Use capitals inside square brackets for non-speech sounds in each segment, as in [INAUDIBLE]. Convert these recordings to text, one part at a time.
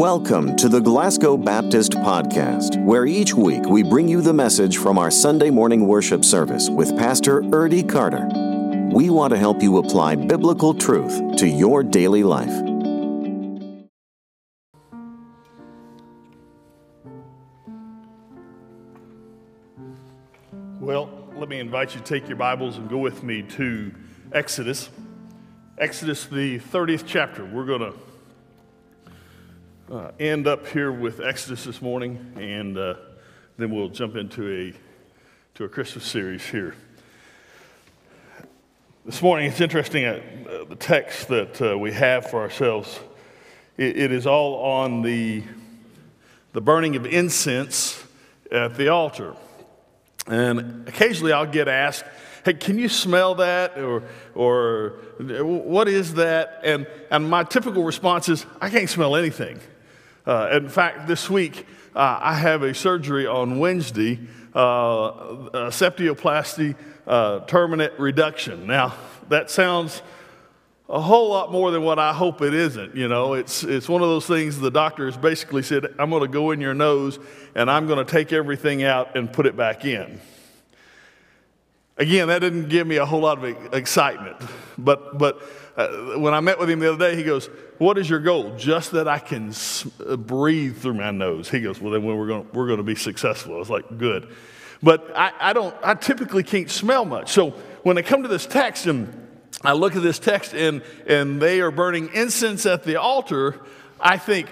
Welcome to the Glasgow Baptist Podcast, where each week we bring you the message from our Sunday morning worship service with Pastor Erdy Carter. We want to help you apply biblical truth to your daily life. Well, let me invite you to take your Bibles and go with me to Exodus. Exodus, the 30th chapter. We're going to uh, end up here with Exodus this morning, and uh, then we'll jump into a to a Christmas series here. This morning, it's interesting uh, the text that uh, we have for ourselves. It, it is all on the the burning of incense at the altar, and occasionally I'll get asked. Hey, can you smell that? Or, or what is that? And, and my typical response is, I can't smell anything. Uh, in fact, this week uh, I have a surgery on Wednesday, uh, septoplasty uh, turbinate reduction. Now, that sounds a whole lot more than what I hope it isn't. You know, it's, it's one of those things the doctor has basically said, I'm going to go in your nose and I'm going to take everything out and put it back in. Again, that didn't give me a whole lot of excitement. But, but uh, when I met with him the other day, he goes, What is your goal? Just that I can uh, breathe through my nose. He goes, Well, then we're going we're to be successful. I was like, Good. But I, I, don't, I typically can't smell much. So when I come to this text and I look at this text and, and they are burning incense at the altar, I think,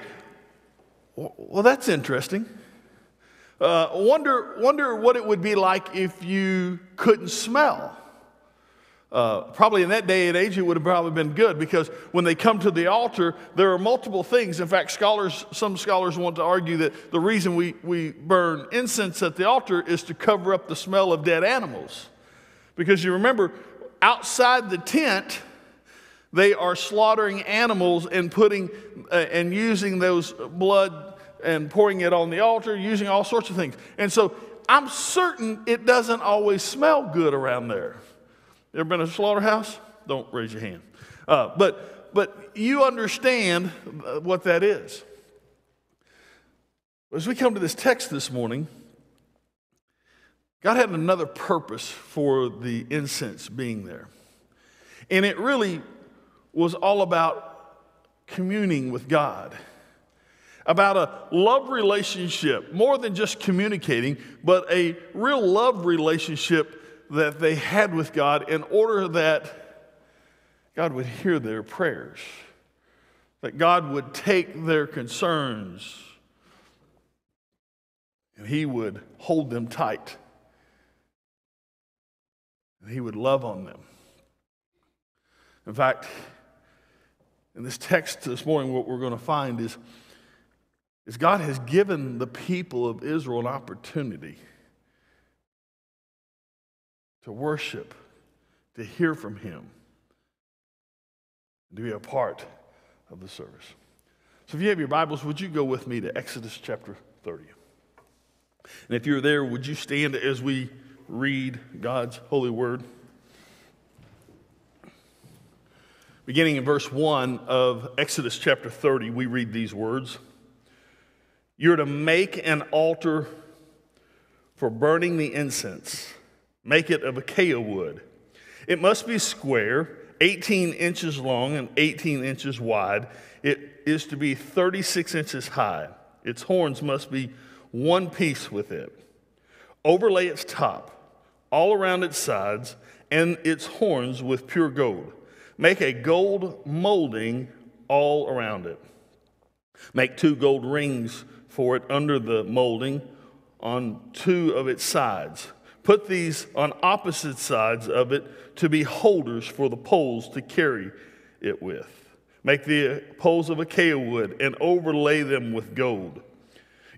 Well, that's interesting. Uh, wonder, wonder what it would be like if you couldn't smell. Uh, probably in that day and age, it would have probably been good because when they come to the altar, there are multiple things. In fact, scholars, some scholars want to argue that the reason we, we burn incense at the altar is to cover up the smell of dead animals. Because you remember, outside the tent, they are slaughtering animals and putting uh, and using those blood and pouring it on the altar, using all sorts of things. And so I'm certain it doesn't always smell good around there. Ever been a slaughterhouse? Don't raise your hand. Uh, but, but you understand uh, what that is. As we come to this text this morning, God had another purpose for the incense being there. And it really was all about communing with God, about a love relationship, more than just communicating, but a real love relationship that they had with God in order that God would hear their prayers, that God would take their concerns and He would hold them tight, and He would love on them. In fact, in this text this morning, what we're going to find is, is God has given the people of Israel an opportunity to worship, to hear from Him, to be a part of the service. So if you have your Bibles, would you go with me to Exodus chapter 30? And if you're there, would you stand as we read God's holy word? Beginning in verse 1 of Exodus chapter 30, we read these words You're to make an altar for burning the incense Make it of acacia wood. It must be square, 18 inches long and 18 inches wide. It is to be 36 inches high. Its horns must be one piece with it. Overlay its top, all around its sides, and its horns with pure gold. Make a gold molding all around it. Make two gold rings for it under the molding on two of its sides. Put these on opposite sides of it to be holders for the poles to carry it with. Make the poles of acacia wood and overlay them with gold.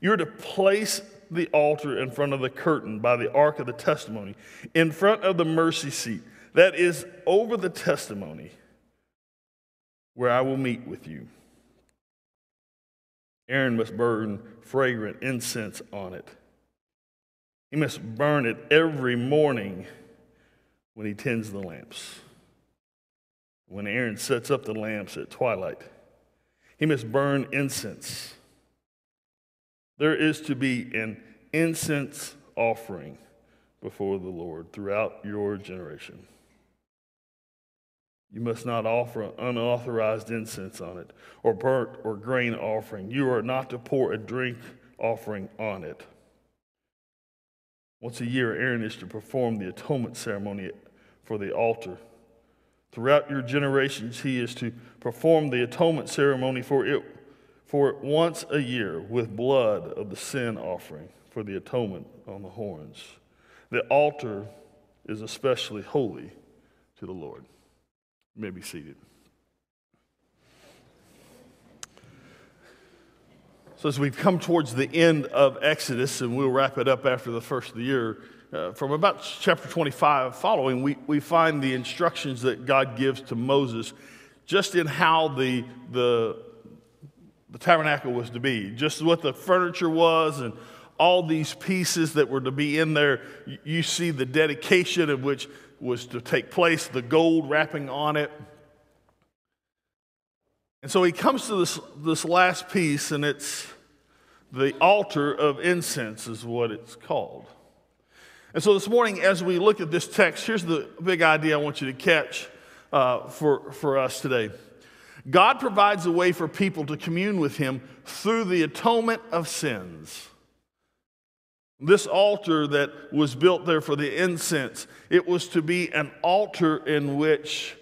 You're to place the altar in front of the curtain by the ark of the testimony, in front of the mercy seat, that is over the testimony, where I will meet with you. Aaron must burn fragrant incense on it. He must burn it every morning when he tends the lamps. When Aaron sets up the lamps at twilight, he must burn incense There is to be an incense offering before the Lord throughout your generation. You must not offer unauthorized incense on it, or burnt or grain offering. You are not to pour a drink offering on it. Once a year, Aaron is to perform the atonement ceremony for the altar. Throughout your generations, he is to perform the atonement ceremony for it, for it once a year with blood of the sin offering for the atonement on the horns. The altar is especially holy to the Lord. You may be seated. So, as we've come towards the end of Exodus, and we'll wrap it up after the first of the year, uh, from about chapter 25 following, we, we find the instructions that God gives to Moses just in how the, the, the tabernacle was to be, just what the furniture was, and all these pieces that were to be in there. You see the dedication of which was to take place, the gold wrapping on it. And so he comes to this, this last piece, and it's the altar of incense, is what it's called. And so this morning, as we look at this text, here's the big idea I want you to catch uh, for, for us today. God provides a way for people to commune with Him through the atonement of sins. This altar that was built there for the incense, it was to be an altar in which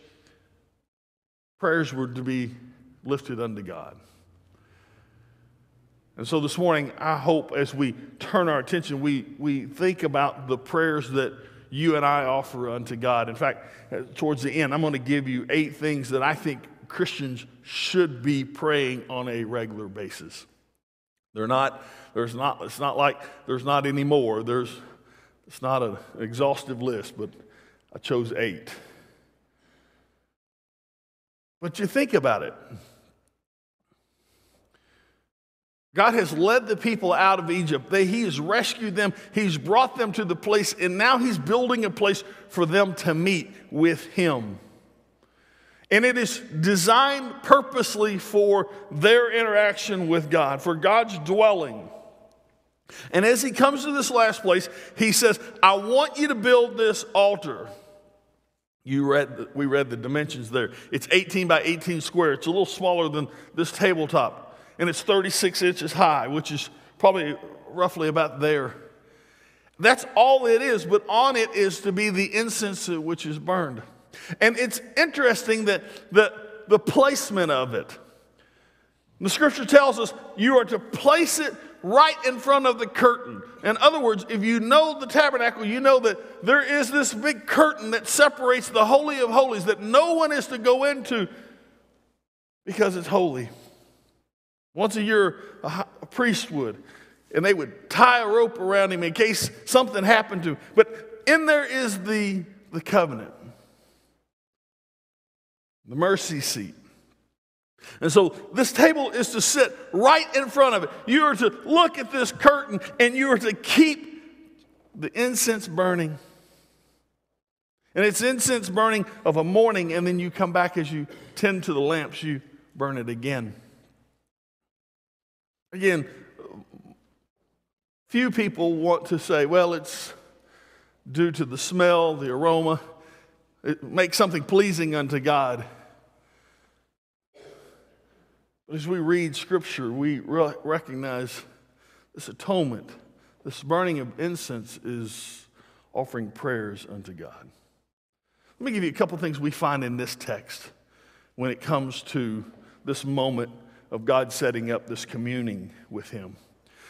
prayers were to be lifted unto God. And so this morning, I hope as we turn our attention, we, we think about the prayers that you and I offer unto God. In fact, uh, towards the end, I'm going to give you eight things that I think Christians should be praying on a regular basis. They're not, there's not, it's not like there's not any more. There's, it's not an exhaustive list, but I chose eight. But you think about it. God has led the people out of Egypt. They, he has rescued them. He's brought them to the place, and now He's building a place for them to meet with Him. And it is designed purposely for their interaction with God, for God's dwelling. And as he comes to this last place, he says, I want you to build this altar. You read, we read the dimensions there. It's 18 by 18 square. It's a little smaller than this tabletop. And it's 36 inches high, which is probably roughly about there. That's all it is, but on it is to be the incense which is burned. And it's interesting that the, the placement of it. The scripture tells us you are to place it right in front of the curtain. In other words, if you know the tabernacle, you know that there is this big curtain that separates the Holy of Holies that no one is to go into because it's holy. Once a year, a, priest would, and they would tie a rope around him in case something happened to him. But in there is the, the covenant the mercy seat. And so this table is to sit right in front of it. You are to look at this curtain and you are to keep the incense burning. And it's incense burning of a morning, and then you come back as you tend to the lamps, you burn it again. Again, few people want to say, well, it's due to the smell, the aroma. It makes something pleasing unto God. But as we read Scripture, we re- recognize this atonement, this burning of incense is offering prayers unto God. Let me give you a couple things we find in this text when it comes to this moment of God setting up this communing with Him.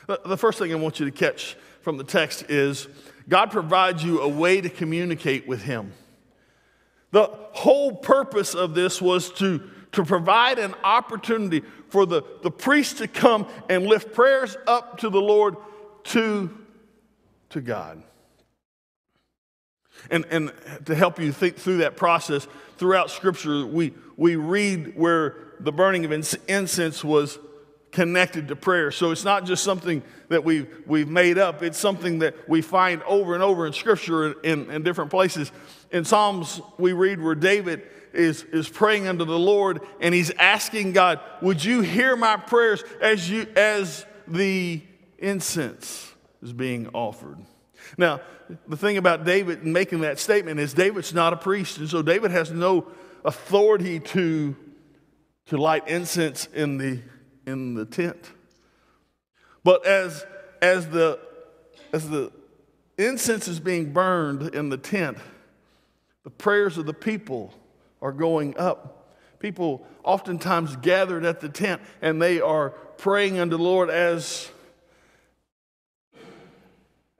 The first thing I want you to catch from the text is God provides you a way to communicate with Him. The whole purpose of this was to to provide an opportunity for the, the priest to come and lift prayers up to the Lord to, to God. And, and to help you think through that process, throughout Scripture, we, we read where the burning of incense was connected to prayer. So it's not just something that we've, we've made up, it's something that we find over and over in Scripture in, in different places. In Psalms, we read where David is, is praying unto the Lord and he's asking God, Would you hear my prayers as, you, as the incense is being offered. Now, the thing about David making that statement is David's not a priest, and so David has no authority to, to light incense in the, in the tent. But as, as, the, as the incense is being burned in the tent, the prayers of the people are going up. People oftentimes gathered at the tent and they are praying unto the Lord as,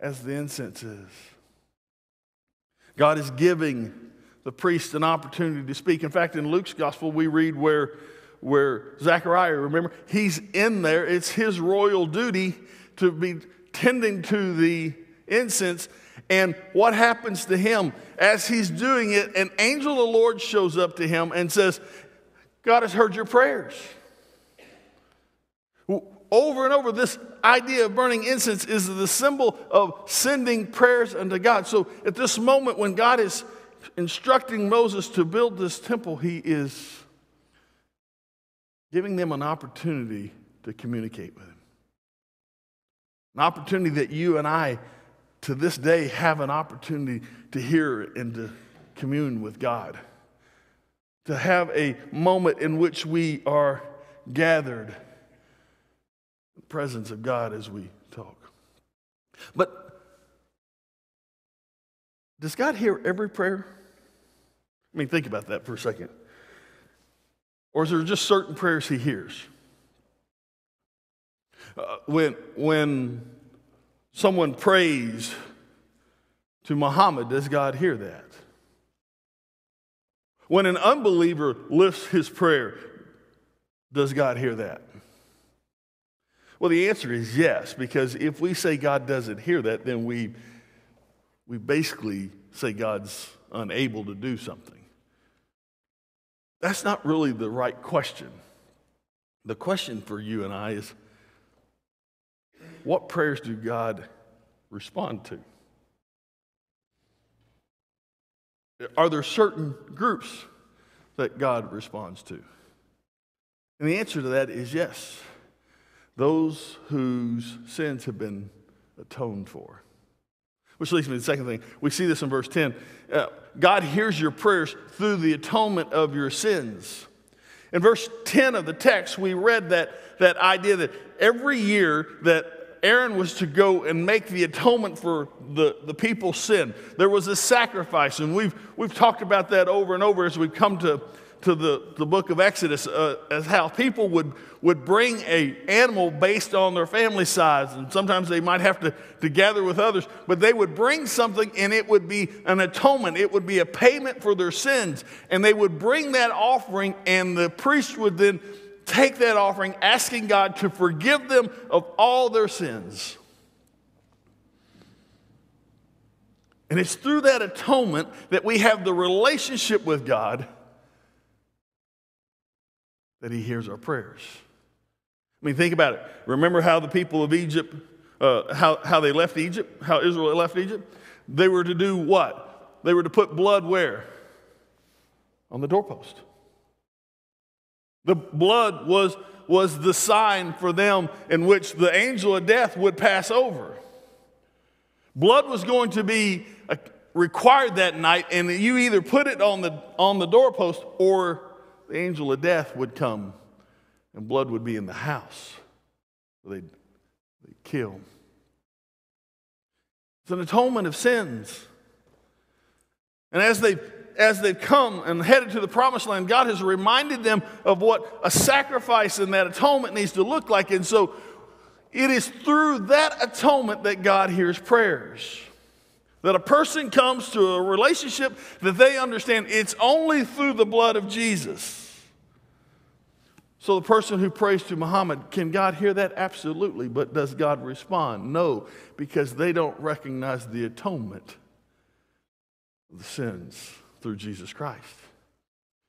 as the incense is. God is giving the priest an opportunity to speak. In fact, in Luke's gospel, we read where, where Zechariah, remember, he's in there. It's his royal duty to be tending to the incense. And what happens to him as he's doing it? An angel of the Lord shows up to him and says, God has heard your prayers. Over and over, this idea of burning incense is the symbol of sending prayers unto God. So at this moment, when God is instructing Moses to build this temple, he is giving them an opportunity to communicate with him. An opportunity that you and I, to this day, have an opportunity to hear and to commune with God. To have a moment in which we are gathered in the presence of God as we talk. But does God hear every prayer? I mean, think about that for a second. Or is there just certain prayers he hears? Uh, when, when someone prays to Muhammad, does God hear that? When an unbeliever lifts his prayer, does God hear that? Well, the answer is yes, because if we say God doesn't hear that, then we, we basically say God's unable to do something. That's not really the right question. The question for you and I is what prayers do God respond to? Are there certain groups that God responds to? And the answer to that is yes those whose sins have been atoned for. Which leads me to the second thing. We see this in verse 10. Uh, God hears your prayers through the atonement of your sins. In verse 10 of the text, we read that, that idea that every year that Aaron was to go and make the atonement for the, the people's sin, there was a sacrifice. And we've, we've talked about that over and over as we've come to to the, the book of Exodus uh, as how people would, would bring a animal based on their family size, and sometimes they might have to, to gather with others, but they would bring something and it would be an atonement. It would be a payment for their sins. And they would bring that offering, and the priest would then take that offering, asking God to forgive them of all their sins. And it's through that atonement that we have the relationship with God that he hears our prayers. I mean, think about it. Remember how the people of Egypt, uh, how, how they left Egypt, how Israel left Egypt? They were to do what? They were to put blood where? On the doorpost. The blood was, was the sign for them in which the angel of death would pass over. Blood was going to be uh, required that night, and you either put it on the, on the doorpost or the angel of death would come and blood would be in the house. They'd, they'd kill. It's an atonement of sins. And as they as they've come and headed to the promised land, God has reminded them of what a sacrifice and that atonement needs to look like. And so it is through that atonement that God hears prayers. That a person comes to a relationship that they understand it's only through the blood of Jesus. So the person who prays to Muhammad, can God hear that? Absolutely. But does God respond? No, because they don't recognize the atonement of the sins through Jesus Christ.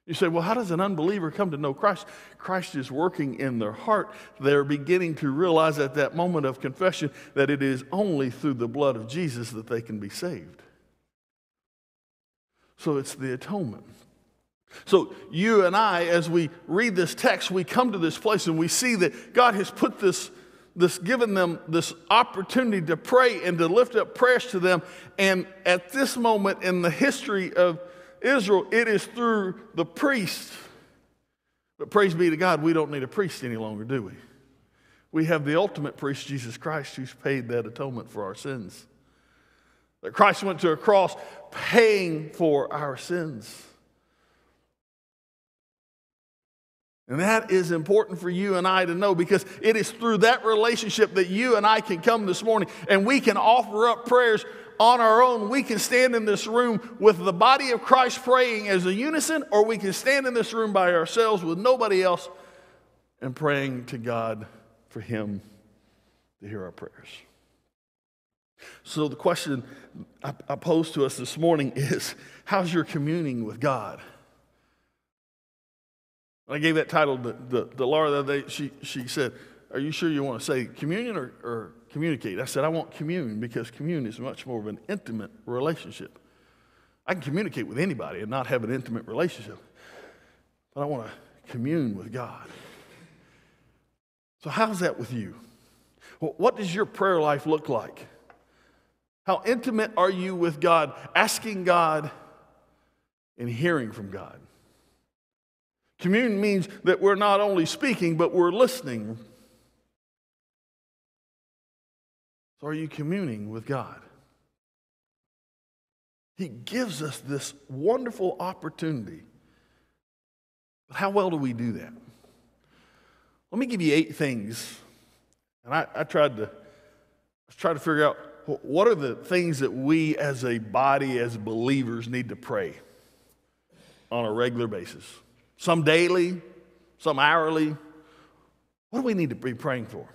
You say, well, how does an unbeliever come to know Christ? Christ is working in their heart. They're beginning to realize at that moment of confession that it is only through the blood of Jesus that they can be saved. So it's the atonement. So, you and I, as we read this text, we come to this place and we see that God has put this, this given them this opportunity to pray and to lift up prayers to them. And at this moment in the history of Israel, it is through the priest. But praise be to God, we don't need a priest any longer, do we? We have the ultimate priest, Jesus Christ, who's paid that atonement for our sins. That Christ went to a cross paying for our sins. And that is important for you and I to know because it is through that relationship that you and I can come this morning and we can offer up prayers on our own. We can stand in this room with the body of Christ praying as a unison, or we can stand in this room by ourselves with nobody else and praying to God for Him to hear our prayers. So, the question I pose to us this morning is How's your communing with God? I gave that title to, to Laura the other day. She, she said, Are you sure you want to say communion or, or communicate? I said, I want commune because commune is much more of an intimate relationship. I can communicate with anybody and not have an intimate relationship, but I want to commune with God. So, how's that with you? What does your prayer life look like? How intimate are you with God, asking God and hearing from God? Commune means that we're not only speaking, but we're listening. So, are you communing with God? He gives us this wonderful opportunity. But how well do we do that? Let me give you eight things. And I, I tried to I tried to figure out what are the things that we as a body, as believers, need to pray on a regular basis some daily, some hourly. What do we need to be praying for?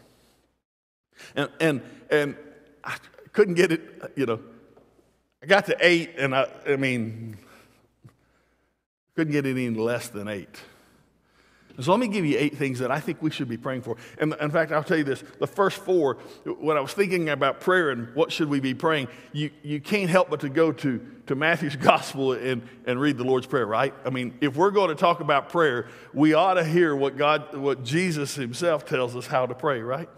And, and, and I couldn't get it, you know, I got to eight, and I, I mean, couldn't get it any less than eight. So let me give you eight things that I think we should be praying for. And in fact, I'll tell you this the first four, when I was thinking about prayer and what should we be praying, you, you can't help but to go to, to Matthew's [LAUGHS] gospel and, and read the Lord's Prayer, right? I mean, if we're going to talk about prayer, we ought to hear what God, what Jesus himself tells us how to pray, right?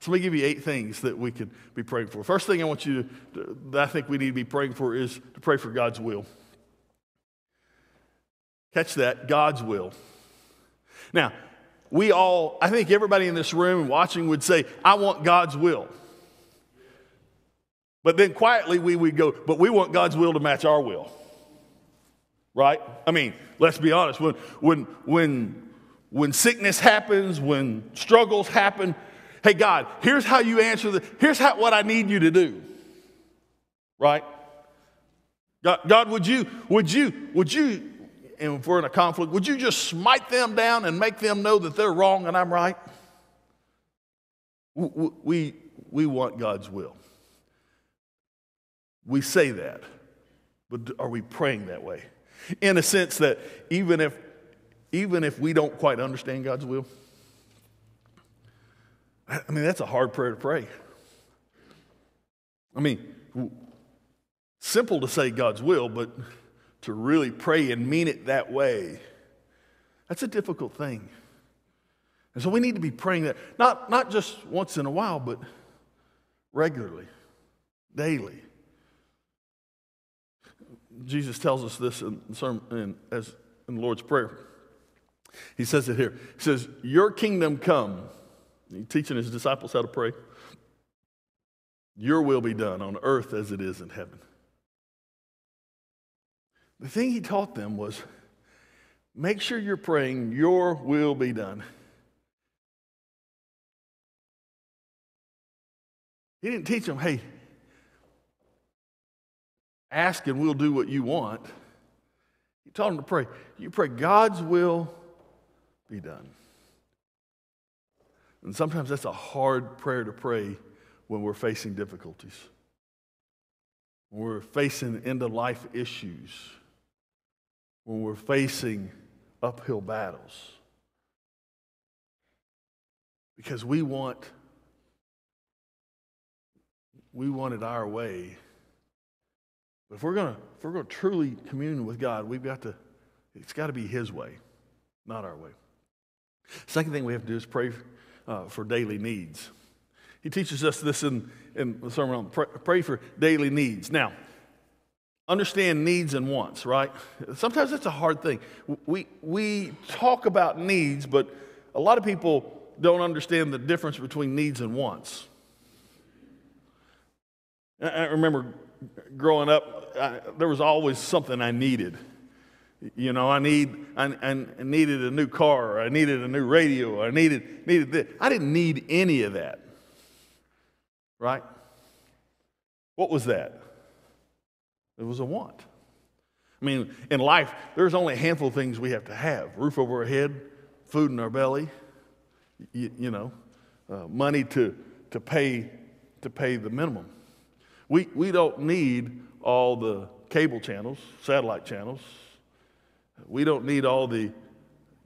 So let me give you eight things that we could be praying for. First thing I want you to, that I think we need to be praying for is to pray for God's will. Catch that, God's will. Now, we all, I think everybody in this room and watching would say, I want God's will. But then quietly we would go, but we want God's will to match our will. Right? I mean, let's be honest. When, when, when, when sickness happens, when struggles happen, hey, God, here's how you answer the, here's how, what I need you to do. Right? God, God, would you, would you, would you and if we're in a conflict, would you just smite them down and make them know that they're wrong and I'm right? We, we want God's will. We say that, but are we praying that way? In a sense that even if, even if we don't quite understand God's will, I mean, that's a hard prayer to pray. I mean, simple to say God's will, but to really pray and mean it that way, that's a difficult thing. And so we need to be praying that, not, not just once in a while, but regularly, daily. Jesus tells us this in, sermon, in, as, in the Lord's Prayer. He says it here. He says, Your kingdom come. He's teaching his disciples how to pray. Your will be done on earth as it is in heaven. The thing he taught them was make sure you're praying, Your will be done. He didn't teach them, hey, ask and we'll do what you want. He taught them to pray. You pray, God's will be done. And sometimes that's a hard prayer to pray when we're facing difficulties, when we're facing end of life issues when we're facing uphill battles. Because we want we want it our way. But if we're gonna if we're gonna truly commune with God, we've got to it's got to be His way, not our way. Second thing we have to do is pray uh, for daily needs. He teaches us this in, in the Sermon on pray, pray for daily needs. Now, understand needs and wants, right? Sometimes that's a hard thing. We, we talk about needs, but a lot of people don't understand the difference between needs and wants. I remember growing up, I, there was always something I needed. You know, I need, I, I needed a new car, I needed a new radio, I needed, needed this. I didn't need any of that. Right? What was that? It was a want. I mean, in life, there's only a handful of things we have to have roof over our head, food in our belly, you, you know, uh, money to, to, pay, to pay the minimum. We, we don't need all the cable channels, satellite channels. We don't need all the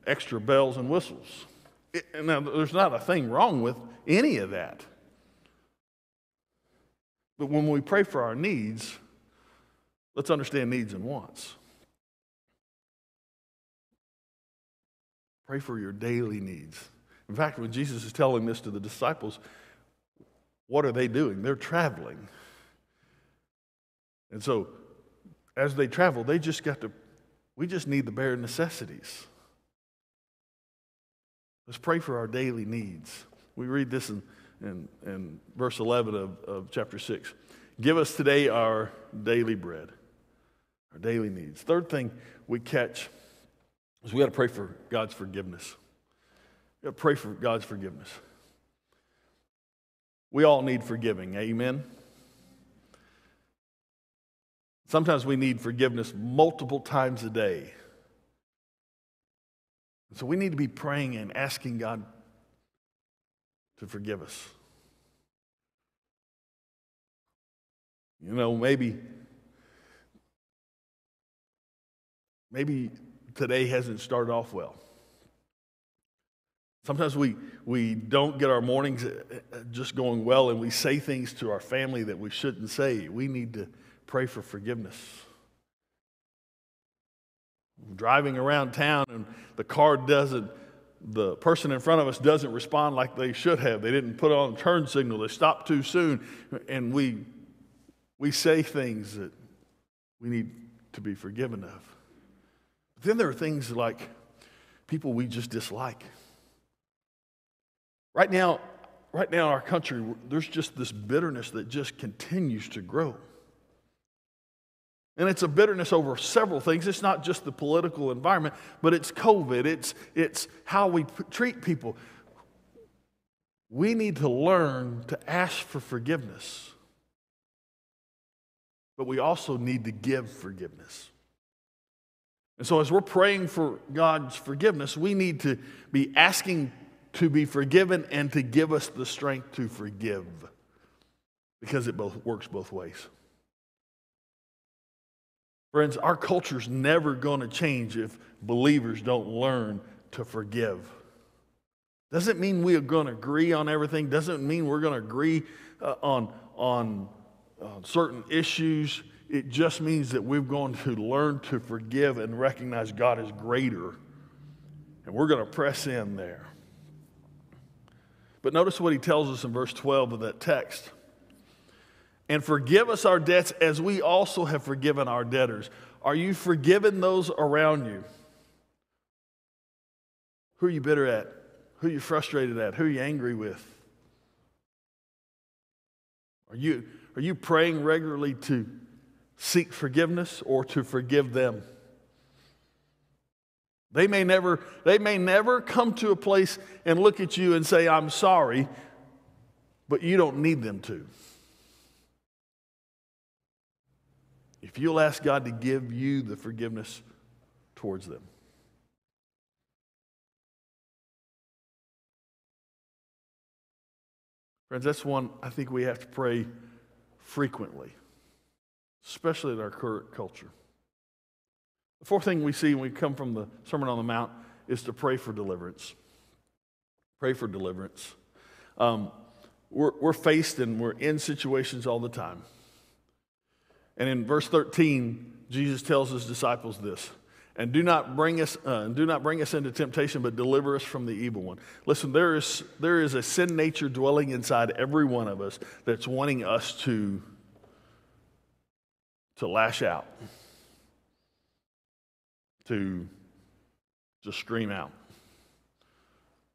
extra bells and whistles. It, now, there's not a thing wrong with any of that. But when we pray for our needs, let's understand needs and wants. Pray for your daily needs. In fact, when Jesus is telling this to the disciples, what are they doing? They're traveling. And so, as they travel, they just got to, we just need the bare necessities. Let's pray for our daily needs. We read this in, in, in verse 11 of, of chapter 6. Give us today our daily bread, our daily needs. Third thing we catch is we got to pray for God's forgiveness. We got to pray for God's forgiveness. We all need forgiving. Amen. Sometimes we need forgiveness multiple times a day. So we need to be praying and asking God to forgive us. You know, maybe maybe today hasn't started off well. Sometimes we, we don't get our mornings uh, uh, just going well and we say things to our family that we shouldn't say. We need to pray for forgiveness. Driving around town and the car doesn't, the person in front of us doesn't respond like they should have. They didn't put on a turn signal, they stopped too soon, and we, we say things that we need to be forgiven of. But Then there are things like people we just dislike. Right now, right now in our country, there's just this bitterness that just continues to grow. And it's a bitterness over several things. It's not just the political environment, but it's COVID, it's, it's how we p- treat people. We need to learn to ask for forgiveness, but we also need to give forgiveness. And so, as we're praying for God's forgiveness, we need to be asking to be forgiven and to give us the strength to forgive because it both works both ways. Friends, our culture's never going to change if believers don't learn to forgive. Doesn't mean we are going to agree on everything, doesn't mean we're going to agree uh, on, on uh, certain issues. It just means that we're going to learn to forgive and recognize God is greater. And we're going to press in there. But notice what he tells us in verse 12 of that text. And forgive us our debts as we also have forgiven our debtors. Are you forgiving those around you? Who are you bitter at? Who are you frustrated at? Who are you angry with? Are you, are you praying regularly to seek forgiveness or to forgive them? They may never, they may never come to a place and look at you and say, I'm sorry, but you don't need them to. If you'll ask God to give you the forgiveness towards them. Friends, that's one I think we have to pray frequently, especially in our current culture. The fourth thing we see when we come from the Sermon on the Mount is to pray for deliverance. Pray for deliverance. Um, we're, we're faced and we're in situations all the time. And in verse 13, Jesus tells his disciples this And do not bring us, uh, do not bring us into temptation, but deliver us from the evil one. Listen, there is, there is a sin nature dwelling inside every one of us that's wanting us to, to lash out, to just scream out,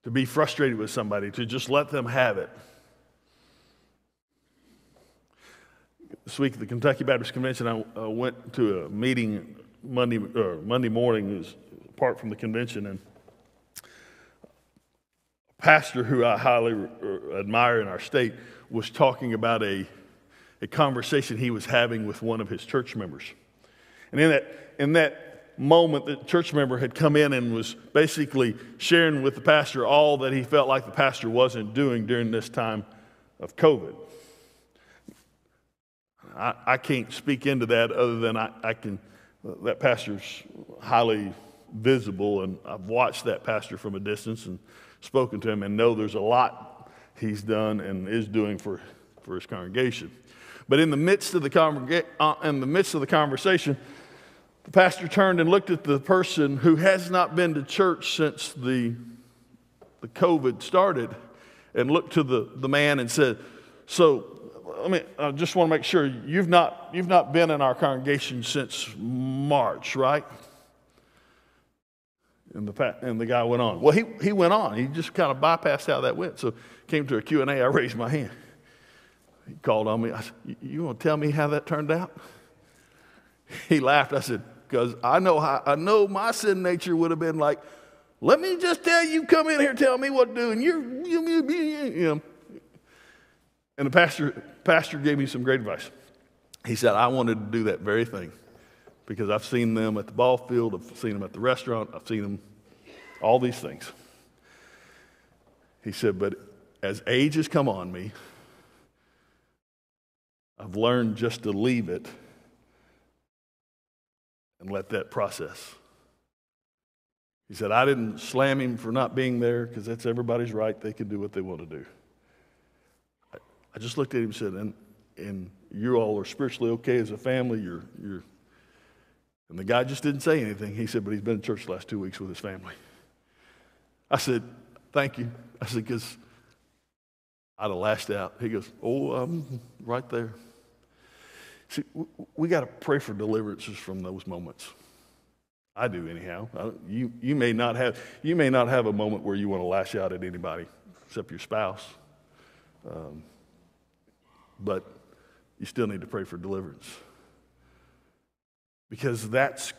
to be frustrated with somebody, to just let them have it. This week at the Kentucky Baptist Convention, I, went to a meeting Monday, uh, Monday morning, was apart from the convention, and a pastor who I highly uh, admire in our state was talking about a, a conversation he was having with one of his church members. And in that, in that moment, the church member had come in and was basically sharing with the pastor all that he felt like the pastor wasn't doing during this time of COVID. I, I can't speak into that other than I, I can that pastor's highly visible, and I've watched that pastor from a distance and spoken to him and know there's a lot he's done and is doing for, for his congregation. But in the midst of the, congrega- uh, in the midst of the conversation, the pastor turned and looked at the person who has not been to church since the, the COVID started and looked to the, the man and said, So I mean, I just want to make sure you've not, you've not been in our congregation since March, right? And the, and the guy went on. Well, he, he went on. He just kind of bypassed how that went. So came to a Q&A, I raised my hand. He called on me. I said, you want to tell me how that turned out? He laughed. I said, because I know how, I know my sin nature would have been like, let me just tell you, come in here, tell me what to do, and you're, you, you, you know. And the pastor, pastor gave me some great advice. He said, I wanted to do that very thing because I've seen them at the ball field, I've seen them at the restaurant, I've seen them, all these things. He said, but as age has come on me, I've learned just to leave it and let that process. He said, I didn't slam him for not being there because that's everybody's right. They can do what they want to do. I just looked at him and said, and, and you all are spiritually okay as a family. You're, you're, and the guy just didn't say anything. He said, but he's been in church the last two weeks with his family. I said, thank you. I said, because I'd have lashed out. He goes, oh, I'm right there. See, we got to pray for deliverances from those moments. I do anyhow. I, you, you, may not have, you may not have a moment where you want to lash out at anybody except your spouse. Um, but you still need to pray for deliverance. Because that's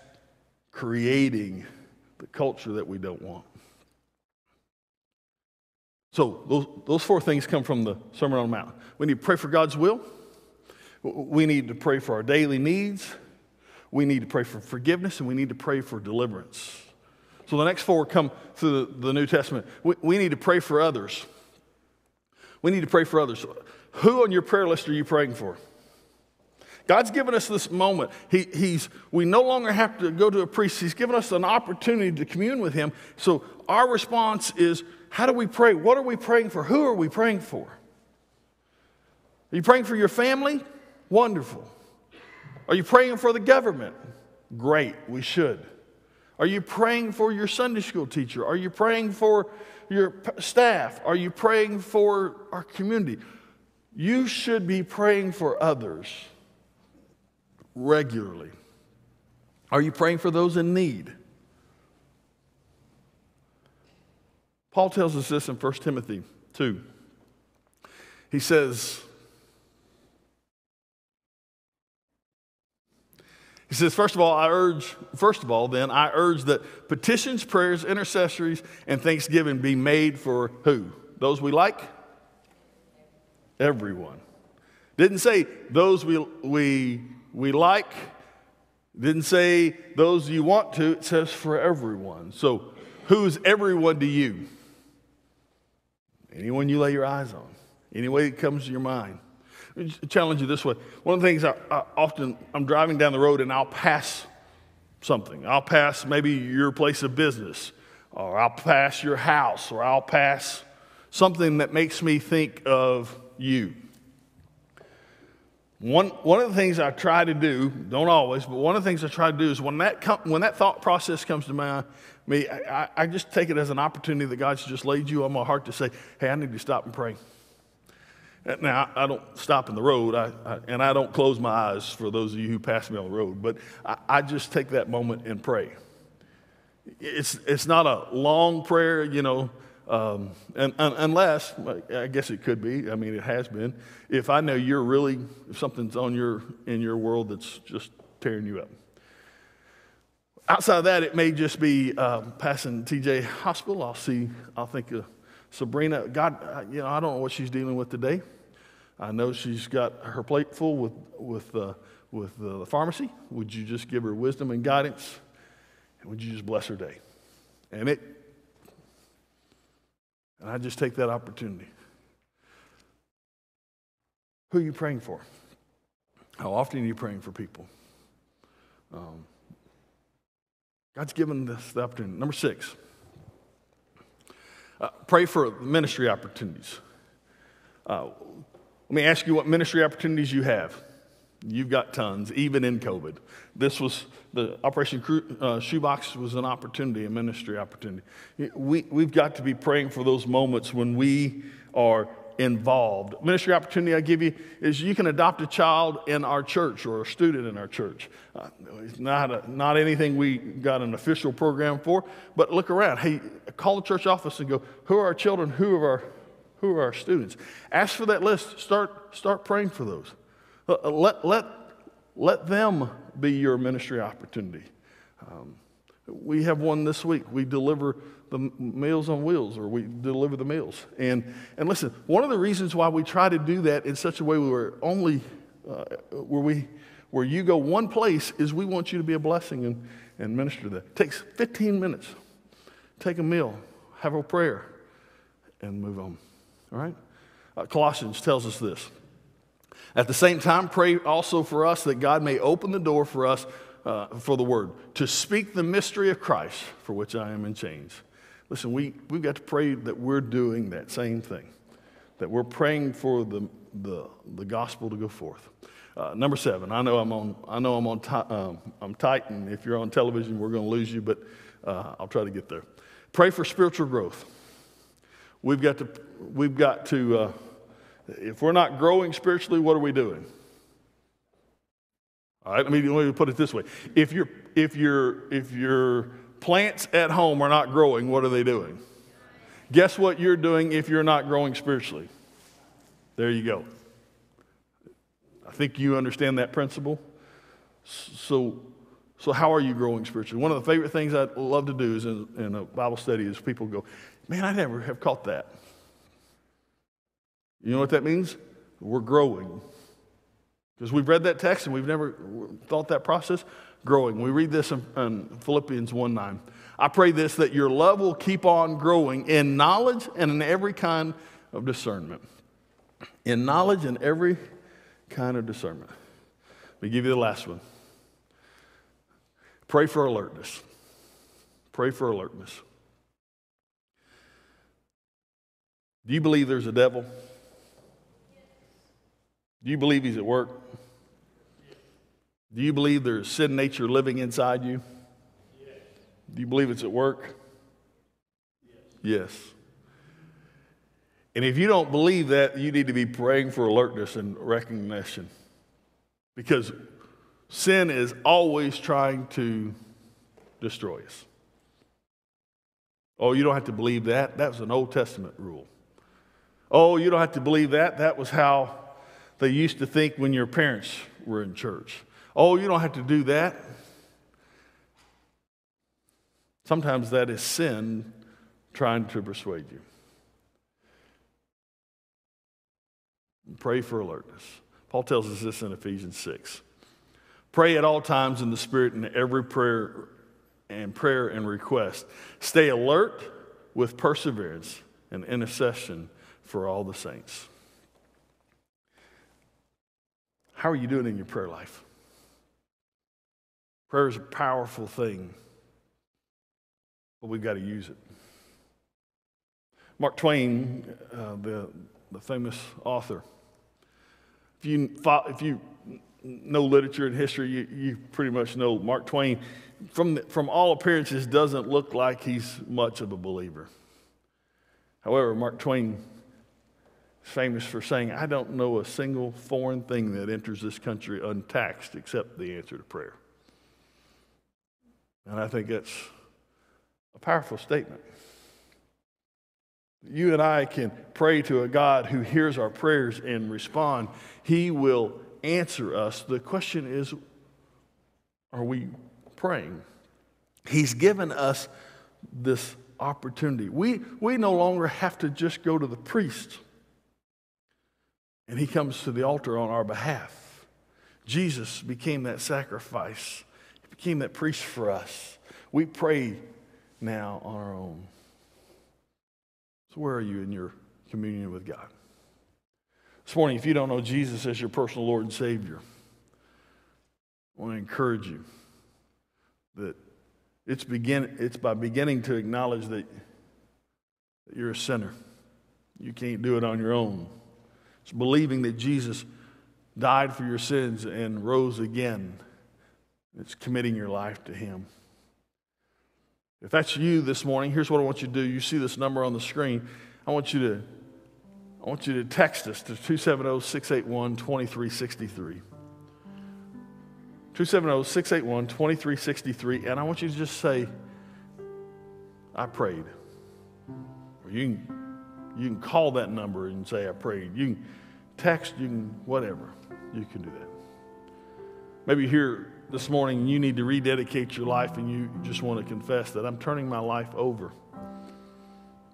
creating the culture that we don't want. So, those, those four things come from the Sermon on the Mount. We need to pray for God's will. We need to pray for our daily needs. We need to pray for forgiveness, and we need to pray for deliverance. So, the next four come through the, the New Testament. We, we need to pray for others. We need to pray for others. Who on your prayer list are you praying for? God's given us this moment. He, he's, we no longer have to go to a priest. He's given us an opportunity to commune with Him. So our response is how do we pray? What are we praying for? Who are we praying for? Are you praying for your family? Wonderful. Are you praying for the government? Great, we should. Are you praying for your Sunday school teacher? Are you praying for your staff? Are you praying for our community? You should be praying for others regularly. Are you praying for those in need? Paul tells us this in 1 Timothy 2. He says, He says, first of all, I urge, first of all, then, I urge that petitions, prayers, intercessories, and thanksgiving be made for who? Those we like? Everyone. Didn't say those we, we, we like. Didn't say those you want to. It says for everyone. So, who's everyone to you? Anyone you lay your eyes on. Any way that comes to your mind. challenge you this way. One of the things I, I often, I'm driving down the road and I'll pass something. I'll pass maybe your place of business, or I'll pass your house, or I'll pass something that makes me think of you. One, one of the things I try to do, don't always, but one of the things I try to do is when that, com- when that thought process comes to my, me, I, I just take it as an opportunity that God's just laid you on my heart to say, hey, I need to stop and pray. Now, I don't stop in the road, I, I, and I don't close my eyes for those of you who pass me on the road, but I, I just take that moment and pray. It's, it's not a long prayer, you know, um, and, unless, I guess it could be, I mean, it has been, if I know you're really, if something's on your, in your world that's just tearing you up. Outside of that, it may just be um, passing TJ Hospital. I'll see, I'll think of Sabrina. God, uh, you know, I don't know what she's dealing with today. I know she's got her plate full with, with, uh, with uh, the pharmacy. Would you just give her wisdom and guidance? And would you just bless her day? And it, and I just take that opportunity. Who are you praying for? How often are you praying for people? Um, God's given this the opportunity. Number six, uh, pray for ministry opportunities. Uh, let me ask you what ministry opportunities you have. You've got tons, even in COVID. This was the Operation uh, Shoebox was an opportunity, a ministry opportunity. We, we've got to be praying for those moments when we are involved. Ministry opportunity I give you is you can adopt a child in our church or a student in our church. Uh, it's not, a, not anything we got an official program for, but look around. Hey, call the church office and go, who are our children? Who are our, who are our students? Ask for that list. Start, start praying for those. Let, let, let them be your ministry opportunity. Um, we have one this week. We deliver the Meals on Wheels, or we deliver the meals. And, and listen, one of the reasons why we try to do that in such a way where only uh, where we where you go one place is we want you to be a blessing and, and minister that. It takes 15 minutes. Take a meal, have a prayer, and move on. All right? Uh, Colossians tells us this. At the same time, pray also for us that God may open the door for us uh, for the word, to speak the mystery of Christ, for which I am in chains. Listen, we, we've got to pray that we're doing that same thing, that we're praying for the, the, the gospel to go forth. Uh, number seven, I know I'm on, I know I'm on, um, I'm tight, and if you're on television, we're going to lose you, but uh, I'll try to get there. Pray for spiritual growth. We've got to, we've got to, uh, if we're not growing spiritually, what are we doing? All right, let me, let me put it this way. If, your if, your if your plants at home are not growing, what are they doing? Guess what you're doing if you're not growing spiritually? There you go. I think you understand that principle. So, so how are you growing spiritually? One of the favorite things I love to do is in, in a Bible study is people go, man, I never have caught that. You know what that means? We're growing. Because we've read that text and we've never thought that process. Growing. We read this in, in Philippians 1 9. I pray this that your love will keep on growing in knowledge and in every kind of discernment. In knowledge and every kind of discernment. Let me give you the last one. Pray for alertness. Pray for alertness. Do you believe there's a devil? Do you believe he's at work? Do you believe there's sin nature living inside you? Yes. Do you believe it's at work? Yes. yes. And if you don't believe that, you need to be praying for alertness and recognition. Because sin is always trying to destroy us. Oh, you don't have to believe that. That was an Old Testament rule. Oh, you don't have to believe that. That was how they used to think when your parents were in church. Oh, you don't have to do that. Sometimes that is sin trying to persuade you. Pray for alertness. Paul tells us this in Ephesians 6. Pray at all times in the Spirit in every prayer and prayer and request. Stay alert with perseverance and intercession for all the saints. How are you doing in your prayer life? Prayer is a powerful thing, but we've got to use it. Mark Twain, uh, the, the famous author, if you, if you know literature and history, you, you pretty much know Mark Twain, from, the, from all appearances, doesn't look like he's much of a believer. However, Mark Twain famous for saying, I don't know a single foreign thing that enters this country untaxed except the answer to prayer. And I think that's a powerful statement. You and I can pray to a God who hears our prayers and respond. He will answer us. The question is, are we praying? He's given us this opportunity. We, we no longer have to just go to the priest and he comes to the altar on our behalf. Jesus became that sacrifice, he became that priest for us. We pray now on our own. So, where are you in your communion with God? This morning, if you don't know Jesus as your personal Lord and Savior, I want to encourage you that it's, begin, it's by beginning to acknowledge that, that you're a sinner. You can't do it on your own. It's believing that Jesus died for your sins and rose again. It's committing your life to Him. If that's you this morning, here's what I want you to do. You see this number on the screen. I want you to I want you to text us to 270 681 2363. 270 681 2363. And I want you to just say, I prayed. Or you can, you can call that number and say, I prayed. You can text, you can whatever. You can do that. Maybe here this morning you need to rededicate your life and you just want to confess that I'm turning my life over.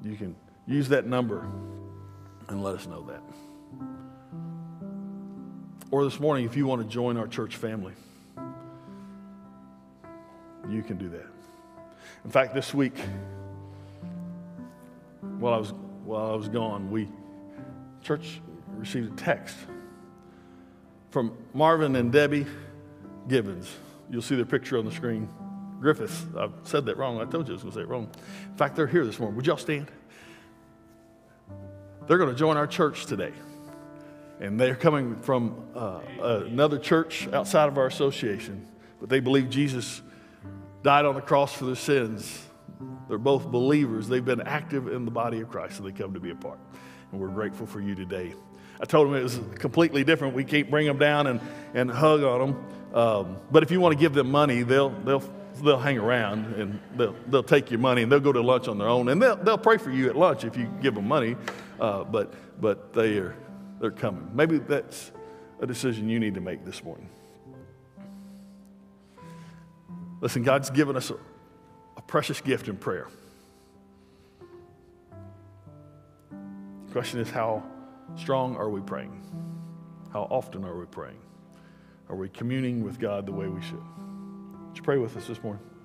You can use that number and let us know that. Or this morning, if you want to join our church family, you can do that. In fact, this week, while I was, while I was gone, we, church received a text from Marvin and Debbie Gibbons. You'll see their picture on the screen. Griffiths. I said that wrong. I told you I was going to say it wrong. In fact, they're here this morning. Would y'all stand? They're going to join our church today. And they're coming from uh, another church outside of our association, but they believe Jesus died on the cross for their sins. They're both believers. They've been active in the body of Christ, so they come to be a part. And we're grateful for you today. I told them it was completely different. We can't bring them down and, and hug on them. Um, but if you want to give them money, they'll, they'll, they'll hang around and they'll, they'll take your money and they'll go to lunch on their own. And they'll, they'll pray for you at lunch if you give them money. Uh, but but they are, they're coming. Maybe that's a decision you need to make this morning. Listen, God's given us a, a precious gift in prayer. The question is how strong are we praying? How often are we praying? Are we communing with God the way we should? Would you pray with us this morning?